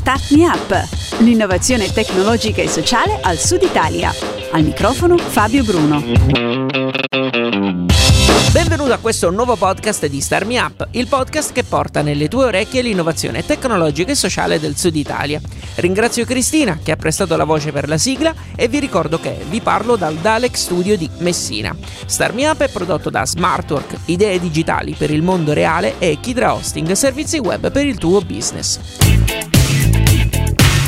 Start Me Up, l'innovazione tecnologica e sociale al Sud Italia. Al microfono Fabio Bruno. Benvenuto a questo nuovo podcast di Start Me Up, il podcast che porta nelle tue orecchie l'innovazione tecnologica e sociale del Sud Italia. Ringrazio Cristina che ha prestato la voce per la sigla e vi ricordo che vi parlo dal Dalek Studio di Messina. Start Me Up è prodotto da Smartwork, idee digitali per il mondo reale e Kidra Hosting, servizi web per il tuo business.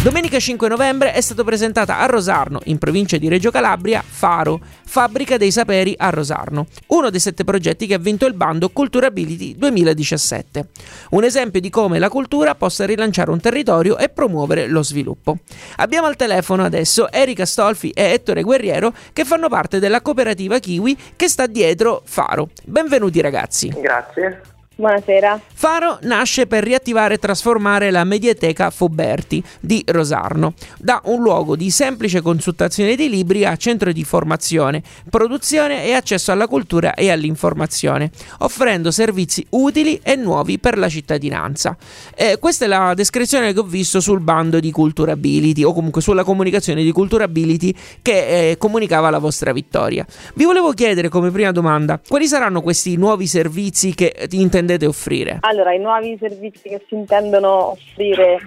Domenica 5 novembre è stato presentata a Rosarno, in provincia di Reggio Calabria, Faro, Fabbrica dei Saperi a Rosarno, uno dei sette progetti che ha vinto il bando Culturability 2017. Un esempio di come la cultura possa rilanciare un territorio e promuovere lo sviluppo. Abbiamo al telefono adesso Erika Stolfi e Ettore Guerriero che fanno parte della cooperativa Kiwi che sta dietro Faro. Benvenuti ragazzi. Grazie. Buonasera. Faro nasce per riattivare e trasformare la Mediateca Foberti di Rosarno, da un luogo di semplice consultazione di libri a centro di formazione, produzione e accesso alla cultura e all'informazione, offrendo servizi utili e nuovi per la cittadinanza. Eh, questa è la descrizione che ho visto sul bando di Culturability o comunque sulla comunicazione di Culturability che eh, comunicava la vostra vittoria. Vi volevo chiedere come prima domanda, quali saranno questi nuovi servizi che intendete intendete offrire? Allora, i nuovi servizi che si intendono offrire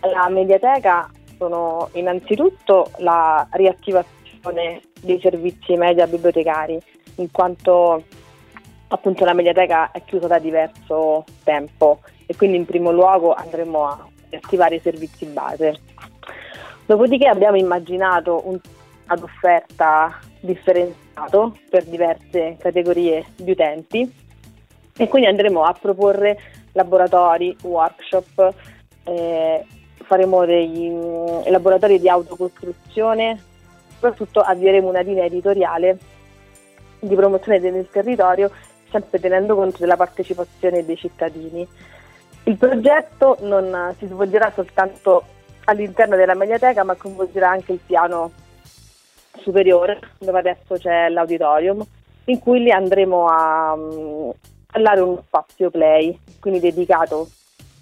alla mediateca sono innanzitutto la riattivazione dei servizi media bibliotecari, in quanto appunto la mediateca è chiusa da diverso tempo e quindi in primo luogo andremo a riattivare i servizi base. Dopodiché abbiamo immaginato un ad offerta differenziato per diverse categorie di utenti e quindi andremo a proporre laboratori, workshop, eh, faremo dei mm, laboratori di autocostruzione, soprattutto avvieremo una linea editoriale di promozione del territorio, sempre tenendo conto della partecipazione dei cittadini. Il progetto non si svolgerà soltanto all'interno della mediateca, ma coinvolgerà anche il piano superiore, dove adesso c'è l'auditorium, in cui andremo a, mm, installare uno spazio play, quindi dedicato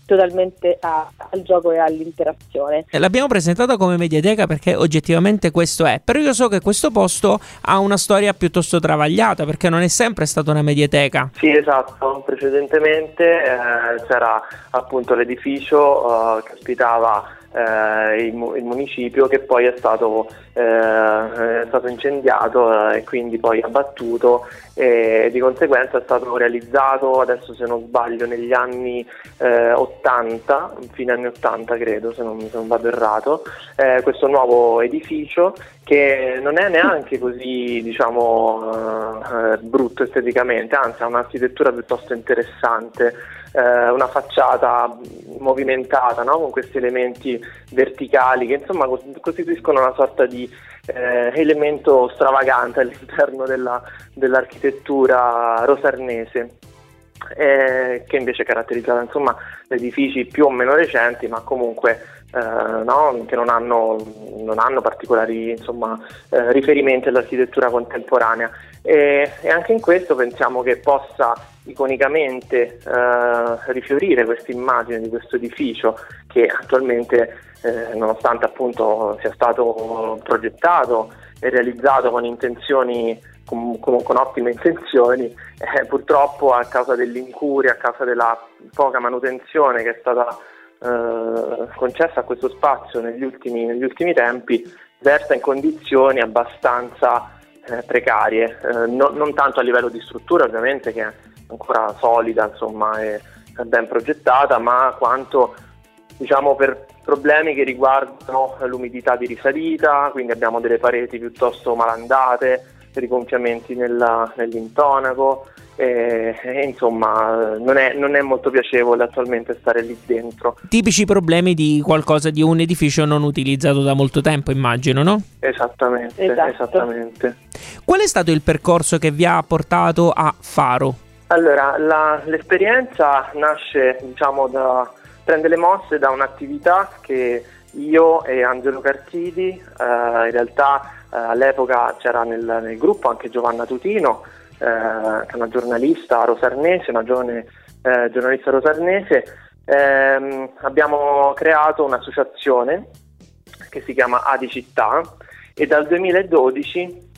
totalmente a, al gioco e all'interazione. Eh, l'abbiamo presentata come mediateca perché oggettivamente questo è, però io so che questo posto ha una storia piuttosto travagliata perché non è sempre stata una mediateca. Sì, esatto, precedentemente eh, c'era appunto l'edificio eh, che ospitava eh, il, il, municipio che poi è stato, eh, è stato incendiato eh, e quindi poi abbattuto e di conseguenza è stato realizzato adesso se non sbaglio negli anni 80, eh, fine anni 80 credo se non, se non vado errato, eh, questo nuovo edificio che non è neanche così diciamo brutto esteticamente, anzi ha un'architettura piuttosto interessante eh, una facciata movimentata no? con questi elementi verticali che insomma costituiscono una sorta di eh, elemento stravagante all'interno della, dell'architettura rosarnese. Eh, che invece caratterizzava insomma edifici più o meno recenti ma comunque eh, no? che non hanno, non hanno particolari insomma, eh, riferimenti all'architettura contemporanea e, e, anche in questo pensiamo che possa iconicamente eh, rifiorire questa immagine di questo edificio che attualmente eh, nonostante appunto sia stato progettato e realizzato con intenzioni con, con, ottime intenzioni eh, purtroppo a causa dell'incuria a causa della poca manutenzione che è stata eh, concessa a questo spazio negli ultimi, negli ultimi tempi versa in condizioni abbastanza eh, precarie, eh, no, non tanto a livello di struttura ovviamente che ancora solida insomma, e ben progettata, ma quanto diciamo, per problemi che riguardano l'umidità di risalita, quindi abbiamo delle pareti piuttosto malandate, rigonfiamenti nella, nell'intonaco, e, e insomma non è, non è, molto piacevole attualmente stare lì dentro. Tipici problemi di qualcosa di un edificio non utilizzato da molto tempo, immagino, no? Esattamente, esatto. esattamente. Qual è stato il percorso che vi ha portato a Faro? Allora, la, l'esperienza nasce, diciamo, da prende le mosse da un'attività che io e Angelo Cartidi, eh, in realtà eh, all'epoca c'era nel, nel gruppo anche Giovanna Tutino, eh, che è una giornalista rosarnese, una giovane eh, giornalista rosarnese, ehm, abbiamo creato un'associazione che si chiama Adi Città e dal 2012,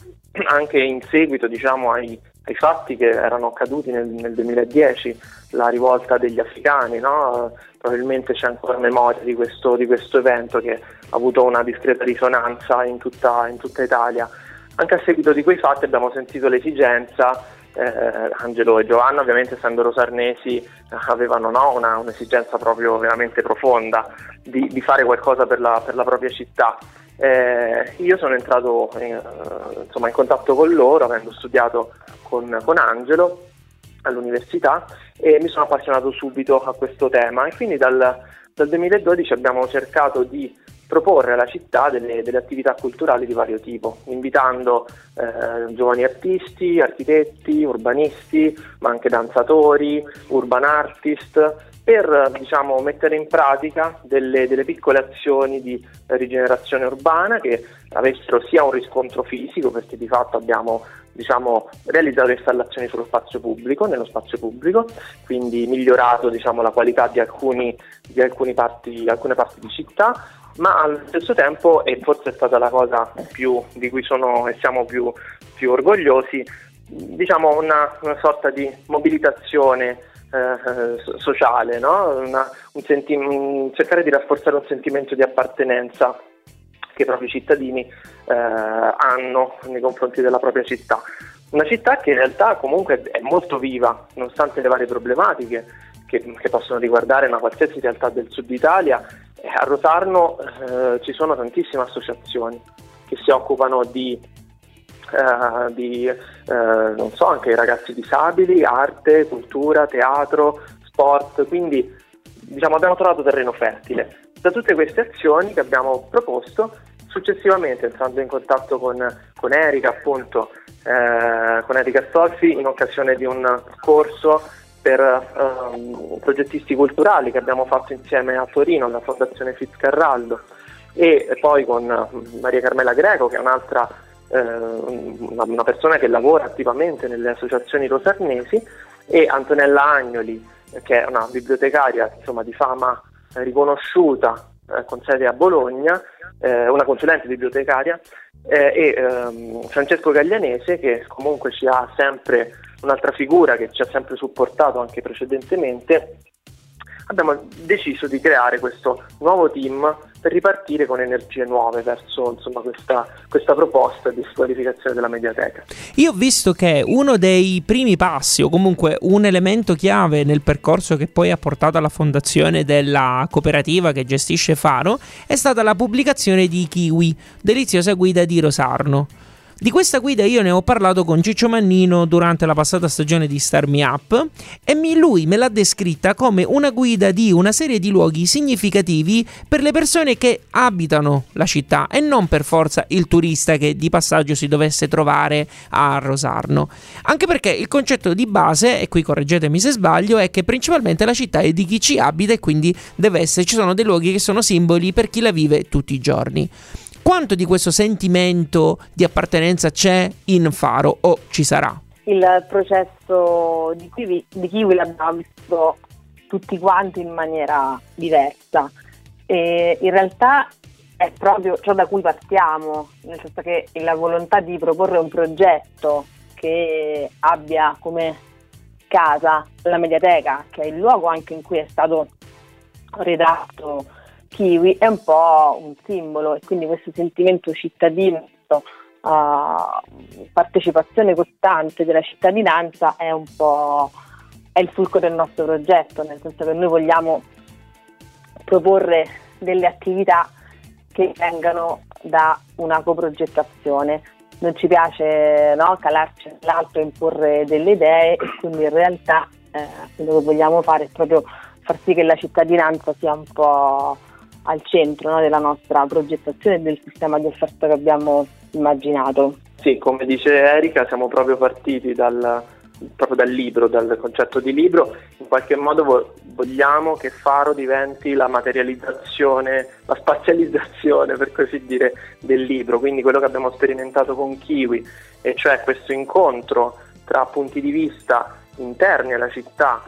anche in seguito diciamo, ai, ai, fatti che erano accaduti nel, nel 2010, la rivolta degli africani, no? probabilmente c'è ancora memoria di questo, di questo, evento che ha avuto una discreta risonanza in tutta, in tutta Italia. Anche a seguito di quei fatti abbiamo sentito l'esigenza eh, Angelo e Giovanna ovviamente essendo rosarnesi avevano no, una, un'esigenza proprio veramente profonda di, di fare qualcosa per la, per la propria città. Eh, io sono entrato in, insomma, in, contatto con loro avendo studiato con, con Angelo all'università e mi sono appassionato subito a questo tema. E quindi dal, dal 2012 abbiamo cercato di proporre alla città delle, delle, attività culturali di vario tipo, invitando eh, giovani artisti, architetti, urbanisti, ma anche danzatori, urban artist, per diciamo, mettere in pratica delle, delle, piccole azioni di rigenerazione urbana che avessero sia un riscontro fisico, perché di fatto abbiamo diciamo, realizzato installazioni sullo spazio pubblico, nello spazio pubblico, quindi migliorato diciamo, la qualità di, alcuni, di parti, alcune parti di città, ma allo stesso tempo, e forse è stata la cosa più, di cui sono e siamo più, più orgogliosi, diciamo una, una, sorta di mobilitazione eh, sociale, no? una, un senti- cercare di rafforzare un sentimento di appartenenza che i propri cittadini eh, hanno nei confronti della propria città. Una città che in realtà comunque è molto viva, nonostante le varie problematiche che, che possono riguardare una qualsiasi realtà del sud Italia eh, a Rosarno eh, ci sono tantissime associazioni che si occupano di, eh, di eh, non so, anche ragazzi disabili, arte, cultura, teatro, sport, quindi diciamo, abbiamo trovato terreno fertile. Da tutte queste azioni che abbiamo proposto, successivamente entrando in contatto con, con Erika, appunto, eh, con Erika Stolfi, in occasione di un corso per um, progettisti culturali che abbiamo fatto insieme a Torino, alla Fondazione Fitzcarraldo e poi con mm, Maria Carmela Greco che è un'altra eh, una persona che lavora attivamente nelle associazioni rosarnesi e Antonella Agnoli che è una bibliotecaria insomma, di fama riconosciuta eh, con sede a Bologna, eh, una consulente bibliotecaria eh, e ehm, Francesco Gaglianese che comunque ci ha sempre un'altra figura che ci ha sempre supportato anche precedentemente, abbiamo deciso di creare questo nuovo team per ripartire con energie nuove verso insomma, questa, questa, proposta di squalificazione della mediateca. Io ho visto che uno dei primi passi o comunque un elemento chiave nel percorso che poi ha portato alla fondazione della cooperativa che gestisce Faro è stata la pubblicazione di Kiwi, deliziosa guida di Rosarno. Di questa guida io ne ho parlato con Ciccio Mannino durante la passata stagione di Star Me Up e lui me l'ha descritta come una guida di una serie di luoghi significativi per le persone che abitano la città e non per forza il turista che di passaggio si dovesse trovare a Rosarno. Anche perché il concetto di base, e qui correggetemi se sbaglio, è che principalmente la città è di chi ci abita e quindi deve essere, ci sono dei luoghi che sono simboli per chi la vive tutti i giorni. Quanto di questo sentimento di appartenenza c'è in Faro o ci sarà? Il processo di Kiwi, di Kiwi l'abbiamo visto tutti quanti in maniera diversa e in realtà è proprio ciò da cui partiamo, nel senso che la volontà di proporre un progetto che abbia come casa la mediateca, che è il luogo anche in cui è stato redatto kiwi è un po' un simbolo e quindi questo sentimento cittadino, uh, partecipazione costante della cittadinanza è un po' è il fulcro del nostro progetto, nel senso che noi vogliamo proporre delle attività che vengano da una coprogettazione. Non ci piace no, calarci nell'alto e imporre delle idee e quindi in realtà eh, quello che vogliamo fare è proprio far sì che la cittadinanza sia un po' al centro no, della nostra progettazione e del sistema di offerta che abbiamo immaginato. Sì, come dice Erika, siamo proprio partiti dal, proprio dal libro, dal concetto di libro, in qualche modo vogliamo che Faro diventi la materializzazione, la spazializzazione per così dire del libro, quindi quello che abbiamo sperimentato con Kiwi, e cioè questo incontro tra punti di vista interni alla città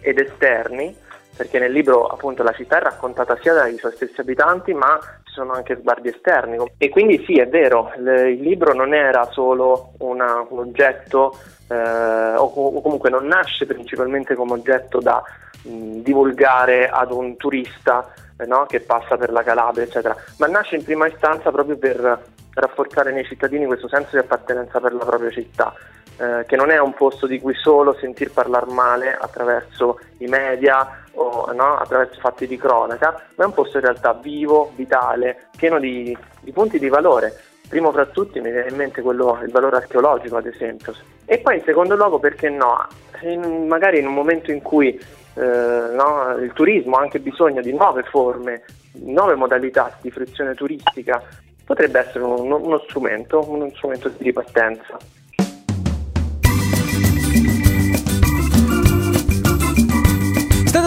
ed esterni, perché nel libro appunto la città è raccontata sia dai suoi stessi abitanti ma ci sono anche sguardi esterni. E quindi sì è vero, il libro non era solo una, un oggetto eh, o, o, comunque non nasce principalmente come oggetto da mh, divulgare ad un turista eh, no, che passa per la Calabria eccetera, ma nasce in prima istanza proprio per rafforzare nei cittadini questo senso di appartenenza per la propria città eh, che non è un posto di cui solo sentir parlare male attraverso i media o no, attraverso fatti di cronaca, ma è un posto in realtà vivo, vitale, pieno di, di punti di valore. Primo fra tutti mi viene in mente quello, il valore archeologico, ad esempio. E poi in secondo luogo, perché no? In, magari in un momento in cui eh, no, il turismo ha anche bisogno di nuove forme, nuove modalità di fruizione turistica, potrebbe essere uno, uno strumento, uno strumento di ripartenza.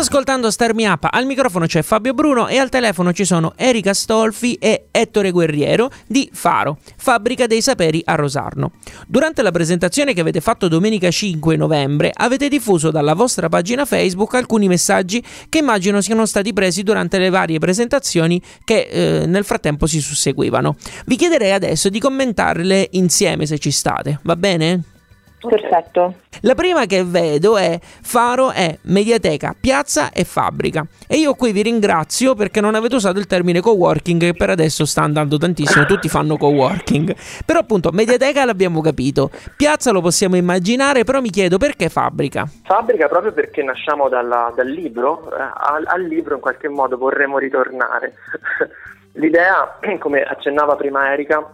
Ascoltando Star Me Up, al microfono c'è Fabio Bruno e al telefono ci sono Erika Stolfi e Ettore Guerriero di Faro, fabbrica dei saperi a Rosarno. Durante la presentazione che avete fatto domenica 5 novembre avete diffuso dalla vostra pagina Facebook alcuni messaggi che immagino siano stati presi durante le varie presentazioni che eh, nel frattempo si susseguivano. Vi chiederei adesso di commentarle insieme se ci state, va bene? Perfetto. La prima che vedo è Faro è mediateca, piazza e fabbrica. E io qui vi ringrazio perché non avete usato il termine coworking che per adesso sta andando tantissimo, tutti fanno coworking. Però appunto mediateca l'abbiamo capito, piazza lo possiamo immaginare, però mi chiedo perché fabbrica? Fabbrica proprio perché nasciamo dalla, dal libro, eh, al, al libro in qualche modo vorremmo ritornare. L'idea, come accennava prima Erika,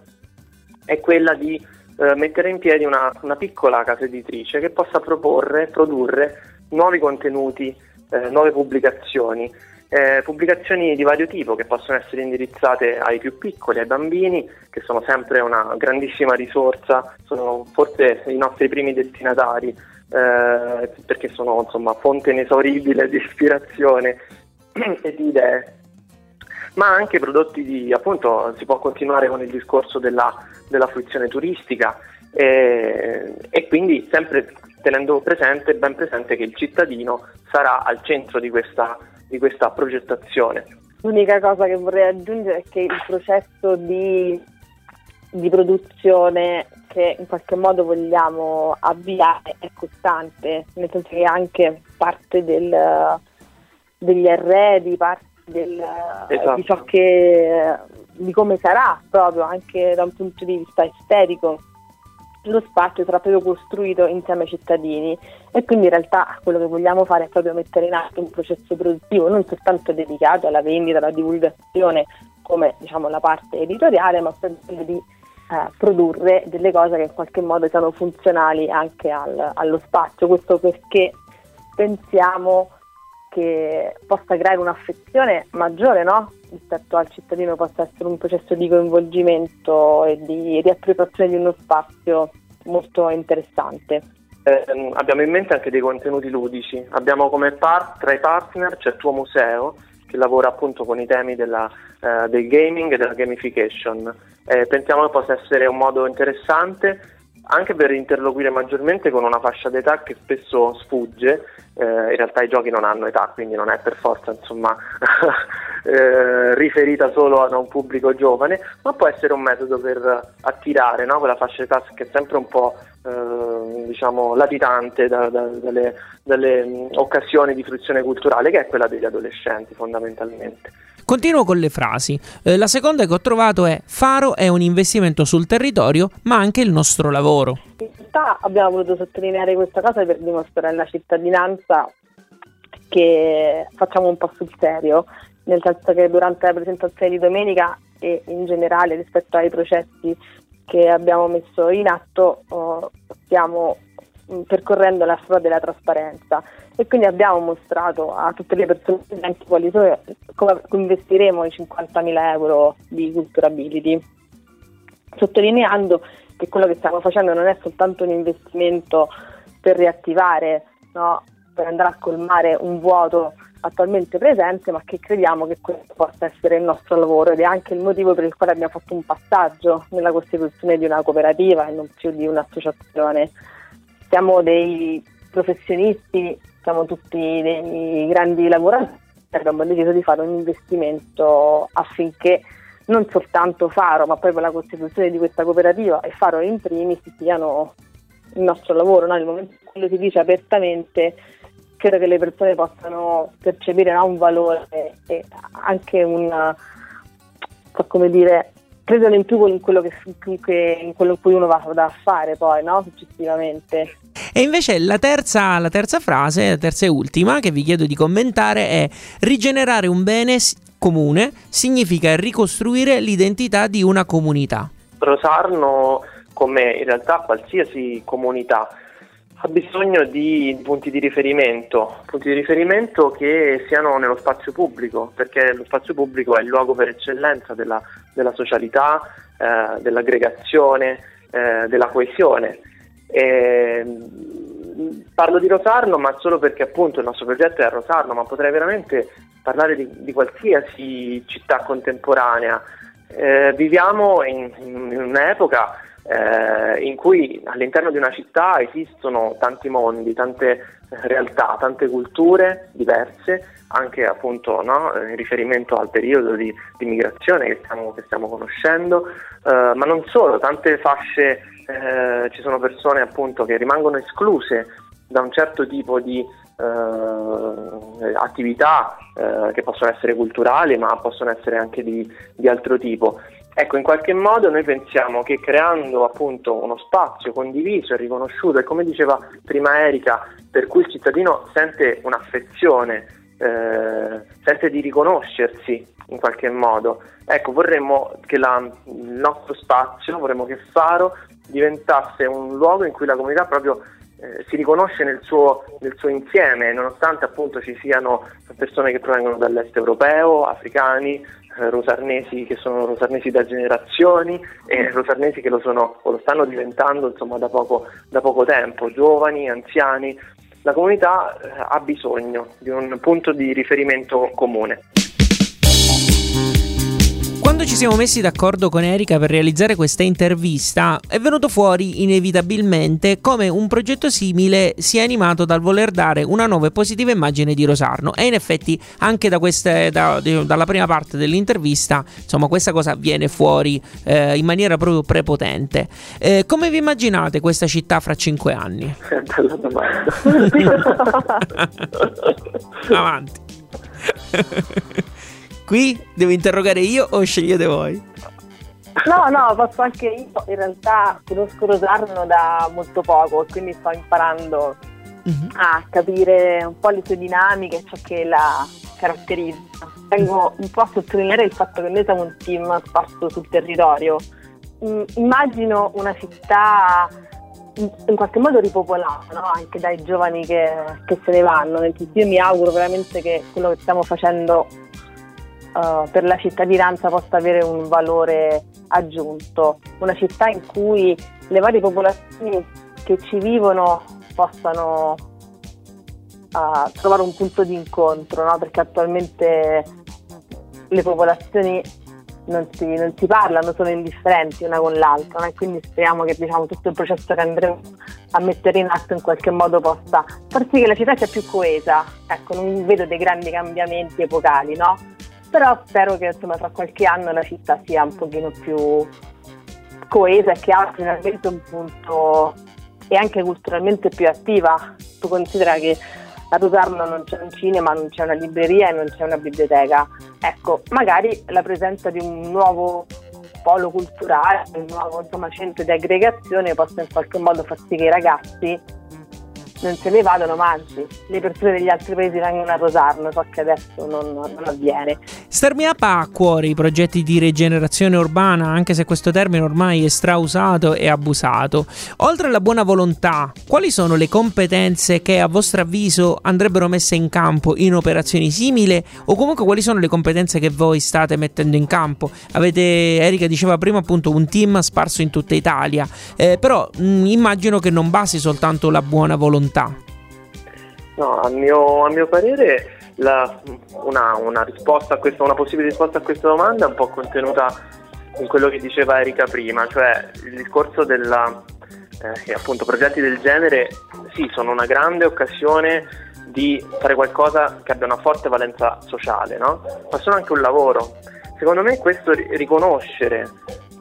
è quella di eh, mettere in piedi una, una, piccola casa editrice che possa proporre, produrre nuovi contenuti, eh, nuove pubblicazioni, eh, pubblicazioni di vario tipo che possono essere indirizzate ai più piccoli, ai bambini, che sono sempre una grandissima risorsa, sono forse i nostri primi destinatari, eh, perché sono insomma fonte inesauribile di ispirazione e di idee ma anche prodotti di, appunto, si può continuare con il discorso della, della fruizione turistica e, e quindi sempre tenendo presente, ben presente che il cittadino sarà al centro di questa, di questa progettazione. L'unica cosa che vorrei aggiungere è che il processo di, di produzione che in qualche modo vogliamo avviare è costante, nel senso che anche parte del, degli arredi, parte del, esatto. di ciò che di come sarà proprio anche da un punto di vista estetico. Lo spazio sarà proprio costruito insieme ai cittadini. E quindi in realtà quello che vogliamo fare è proprio mettere in atto un processo produttivo non soltanto dedicato alla vendita, alla divulgazione come diciamo la parte editoriale ma proprio di eh, produrre delle cose che in qualche modo siano funzionali anche al, allo spazio. Questo perché pensiamo che possa creare un'affezione maggiore no? rispetto al cittadino, possa essere un processo di coinvolgimento e di riappropriazione di uno spazio molto interessante. Eh, abbiamo in mente anche dei contenuti ludici, abbiamo come par- tra i partner c'è tuo museo che lavora appunto con i temi della, eh, del gaming e della gamification. Eh, pensiamo che possa essere un modo interessante anche per interloquire maggiormente con una fascia d'età che spesso sfugge, eh, in realtà i giochi non hanno età, quindi non è per forza insomma, eh, riferita solo a un pubblico giovane, ma può essere un metodo per attirare no? quella fascia d'età che è sempre un po' eh, diciamo, latitante da, da, dalle, dalle occasioni di fruizione culturale, che è quella degli adolescenti fondamentalmente. Continuo con le frasi. Eh, la seconda che ho trovato è Faro è un investimento sul territorio, ma anche il nostro lavoro. In realtà abbiamo voluto sottolineare questa cosa per dimostrare alla cittadinanza che facciamo un po' sul serio, nel senso che durante la presentazione di domenica e in generale rispetto ai processi che abbiamo messo in atto oh, stiamo percorrendo la strada della trasparenza e quindi abbiamo mostrato a tutte le persone presenti quali sono, come investiremo i 50.000 euro di Culturability, sottolineando che quello che stiamo facendo non è soltanto un investimento per riattivare, no, per andare a colmare un vuoto attualmente presente, ma che crediamo che questo possa essere il nostro lavoro ed è anche il motivo per il quale abbiamo fatto un passaggio nella costituzione di una cooperativa e non più di un'associazione. Siamo dei professionisti siamo tutti dei grandi lavoratori, abbiamo deciso di fare un investimento affinché non soltanto Faro, ma per la costituzione di questa cooperativa e Faro in primis siano il nostro lavoro, no? nel momento in cui si dice apertamente credo che le persone possano percepire no? un valore e anche un, come dire, credono in più in quello, che, in quello in cui uno va a fare poi, no? successivamente. E invece la terza, la terza frase, la terza e ultima, che vi chiedo di commentare è rigenerare un bene comune significa ricostruire l'identità di una comunità. Rosarno, come in realtà qualsiasi comunità, ha bisogno di punti di riferimento, punti di riferimento che siano nello spazio pubblico, perché lo spazio pubblico è il luogo per eccellenza della, della socialità, eh, dell'aggregazione, eh, della coesione. E, parlo di Rosarno, ma solo perché appunto il nostro progetto è a Rosarno, ma potrei veramente parlare di, di qualsiasi città contemporanea. Eh, viviamo in, in un'epoca eh, in cui all'interno di una città esistono tanti mondi, tante realtà, tante culture diverse, anche appunto no, in riferimento al periodo di, di migrazione che stiamo, che stiamo conoscendo, eh, ma non solo, tante fasce, eh, ci sono persone appunto che rimangono escluse da un certo tipo di eh, attività eh, che possono essere culturali ma possono essere anche di, di altro tipo. Ecco, in qualche modo noi pensiamo che creando appunto uno spazio condiviso e riconosciuto e come diceva prima Erika, per cui il cittadino sente un'affezione, eh, sente di riconoscersi in qualche modo, ecco, vorremmo che la, il nostro spazio, vorremmo che Faro diventasse un luogo in cui la comunità proprio eh, si riconosce nel suo, nel suo, insieme, nonostante appunto ci siano persone che provengono dall'est europeo, africani, rosarnesi che sono rosarnesi da generazioni e rosarnesi che lo sono o lo stanno diventando insomma, da, poco, da poco tempo, giovani, anziani. La comunità eh, ha bisogno di un punto di riferimento comune. Quando ci siamo messi d'accordo con Erika per realizzare questa intervista, è venuto fuori inevitabilmente come un progetto simile sia animato dal voler dare una nuova e positiva immagine di Rosarno. E in effetti, anche da queste, da, dalla prima parte dell'intervista, insomma, questa cosa viene fuori eh, in maniera proprio prepotente. Eh, come vi immaginate questa città fra cinque anni? Bella domanda. Avanti. Qui devo interrogare io o scegliete voi? No, no, posso anche io. In realtà conosco Rosarno da molto poco, quindi sto imparando uh-huh. a capire un po' le sue dinamiche, ciò che la caratterizza. Tengo un po' a sottolineare il fatto che noi siamo un team sparso sul territorio. Immagino una città in qualche modo ripopolata no? anche dai giovani che, che se ne vanno. Io mi auguro veramente che quello che stiamo facendo uh, per la cittadinanza possa avere un valore aggiunto, una città in cui le varie popolazioni che ci vivono possano uh, trovare un punto di incontro, no? perché attualmente le popolazioni non si, non si, parlano, sono indifferenti una con l'altra no? quindi speriamo che diciamo, tutto il processo che andremo a mettere in atto in qualche modo possa far sì che la città sia più coesa. Ecco, non vedo dei grandi cambiamenti epocali, no? Però spero che insomma, tra qualche anno la città sia un pochino più coesa e che abbia finalmente un punto e anche culturalmente più attiva. Tu considera che a Rosarno non c'è un cinema, non c'è una libreria e non c'è una biblioteca. Ecco, magari la presenza di un nuovo polo culturale, un nuovo insomma, centro di aggregazione possa in qualche modo far sì che i ragazzi non se ne vadano, ma anzi le persone degli altri paesi vengono a Rosarno, so che adesso non, non avviene. Starmi a a cuore i progetti di rigenerazione urbana, anche se questo termine ormai è strausato e abusato. Oltre alla buona volontà, quali sono le competenze che a vostro avviso andrebbero messe in campo in operazioni simili o comunque quali sono le competenze che voi state mettendo in campo? Avete, Erika diceva prima appunto, un team sparso in tutta Italia, eh, però mh, immagino che non basti soltanto la buona volontà volontà? No, a mio, a mio parere la, una, una, risposta questa, una possibile risposta a questa domanda è un po' contenuta in quello che diceva Erika prima, cioè il discorso della, eh, appunto progetti del genere sì, sono una grande occasione di fare qualcosa che abbia una forte valenza sociale, no? ma sono anche un lavoro. Secondo me questo riconoscere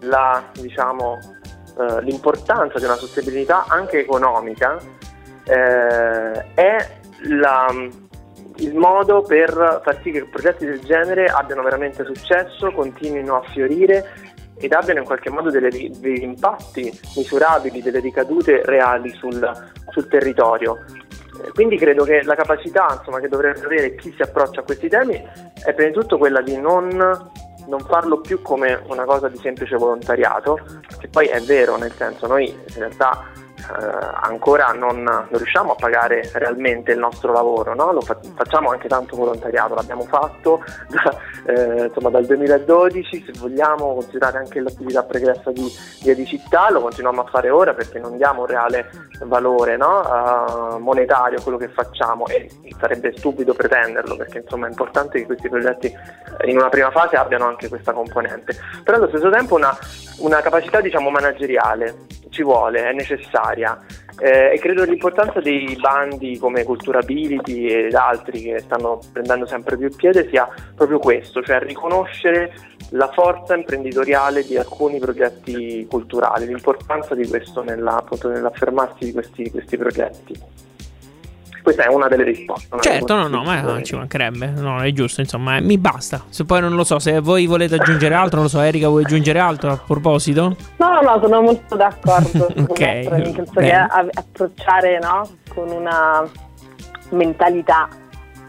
la, diciamo, eh, l'importanza di una sostenibilità anche economica eh, è la, il modo per far sì che progetti del genere abbiano veramente successo, continuino a fiorire ed abbiano in qualche modo delle, degli impatti misurabili, delle ricadute reali sul, sul territorio. Eh, quindi credo che la capacità insomma, che dovrebbe avere chi si approccia a questi temi è prima di tutto quella di non, non, farlo più come una cosa di semplice volontariato, che poi è vero, nel senso noi in realtà ancora non, non, riusciamo a pagare realmente il nostro lavoro, no? lo fa- facciamo anche tanto volontariato, l'abbiamo fatto da, eh, insomma, dal 2012, se vogliamo considerare anche l'attività pregressa di Via di Città, lo continuiamo a fare ora perché non diamo un reale valore no? uh, monetario a quello che facciamo e sarebbe stupido pretenderlo perché insomma è importante che questi progetti in una prima fase abbiano anche questa componente, però allo stesso tempo una, una capacità diciamo manageriale ci vuole, è necessaria eh, e credo l'importanza dei bandi come Culturability ed altri che stanno prendendo sempre più piede sia proprio questo, cioè riconoscere la forza imprenditoriale di alcuni progetti culturali, l'importanza di questo nella, appunto, nell'affermarsi di questi, questi progetti questa è una delle risposte. Una certo, no, no, ma ci mancherebbe, no, è giusto, insomma, mi basta. Se poi non lo so, se voi volete aggiungere altro, non lo so, Erika, vuoi aggiungere altro a proposito? No, no, sono molto d'accordo. ok. Nel senso che approcciare, no, con una mentalità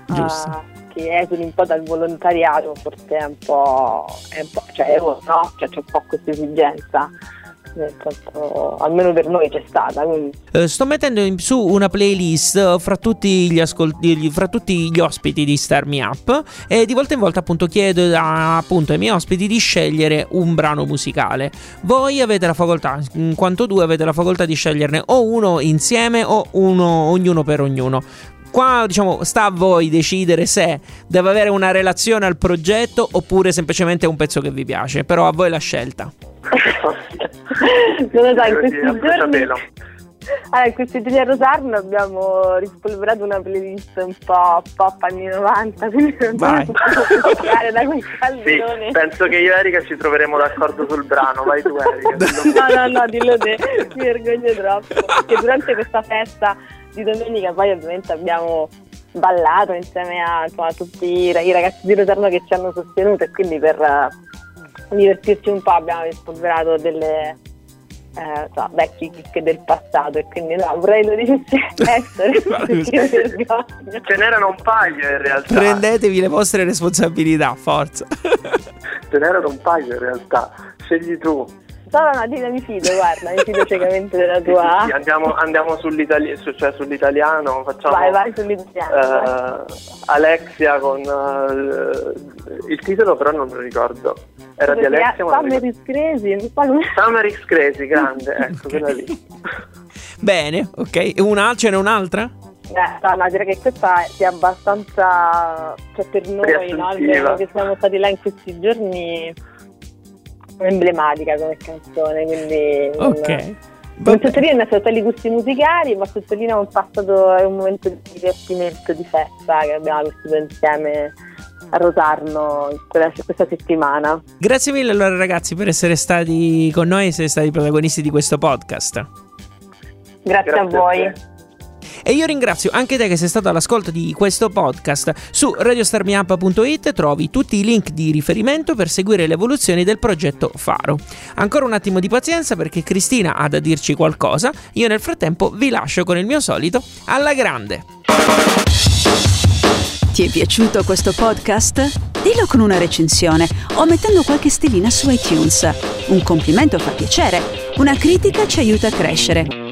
Giusto. Uh, che esuli un po' dal volontariato, forse è un po', è un po' cioè, no, cioè c'è un po' questa esigenza almeno per noi c'è stata. Uh, sto mettendo in, su una playlist uh, fra, tutti gli ascolti, fra tutti gli ospiti di Star Me Up e di volta in volta appunto chiedo a, appunto, ai miei ospiti di scegliere un brano musicale. Voi avete la facoltà, in quanto due avete la facoltà di sceglierne o uno insieme o uno ognuno per ognuno qua diciamo sta a voi decidere se deve avere una relazione al progetto oppure semplicemente un pezzo che vi piace però a voi la scelta non lo so, in questi giorni... Allora, in questi giorni a Rosarno abbiamo rispolverato una playlist un po' pop anni 90, quindi non Vai. so da quel calderone. Sì, penso che io e Erika ci troveremo d'accordo sul brano, vai tu Erika. no, no, no, dillo te, mi vergogno troppo. Perché durante questa festa di domenica poi ovviamente abbiamo ballato insieme a insomma, tutti i ragazzi di Rosarno che ci hanno sostenuto e quindi per divertirci un po' abbiamo rispolverato delle eh, so, vecchi chicche del passato e quindi no, vorrei lo dicessi essere. Ce n'erano un paio in realtà. Prendetevi le vostre responsabilità forza. Ce n'erano un paio in realtà. Scegli tu No, no, no, mi fido, guarda, mi fido ciecamente della tua. Sì, sì, andiamo, andiamo sull'itali- su, cioè sull'italiano, facciamo. Vai, vai sull'italiano. Uh, Alexia con uh, il titolo, però non me lo ricordo. Era di Alexia. Summer is Crazy. Summer is Crazy, grande, ecco, quella lì. Bene, ok. Una, ce n'è un'altra? Eh, no, direi che questa è abbastanza, cioè per noi, no, che siamo stati là in questi giorni emblematica come canzone, quindi ok. Non sottolinea innanzitutto i gusti musicali, ma sottolinea un passato e un momento di divertimento, di festa che abbiamo vissuto insieme a Rosarno questa settimana. Grazie mille allora ragazzi per essere stati con noi e essere stati protagonisti di questo podcast. Grazie, Grazie a voi. A e io ringrazio anche te che sei stato all'ascolto di questo podcast. Su radiostarmiup.it trovi tutti i link di riferimento per seguire le evoluzioni del progetto Faro. Ancora un attimo di pazienza perché Cristina ha da dirci qualcosa. Io nel frattempo vi lascio con il mio solito alla grande. Ti è piaciuto questo podcast? Dillo con una recensione o mettendo qualche stellina su iTunes. Un complimento fa piacere, una critica ci aiuta a crescere.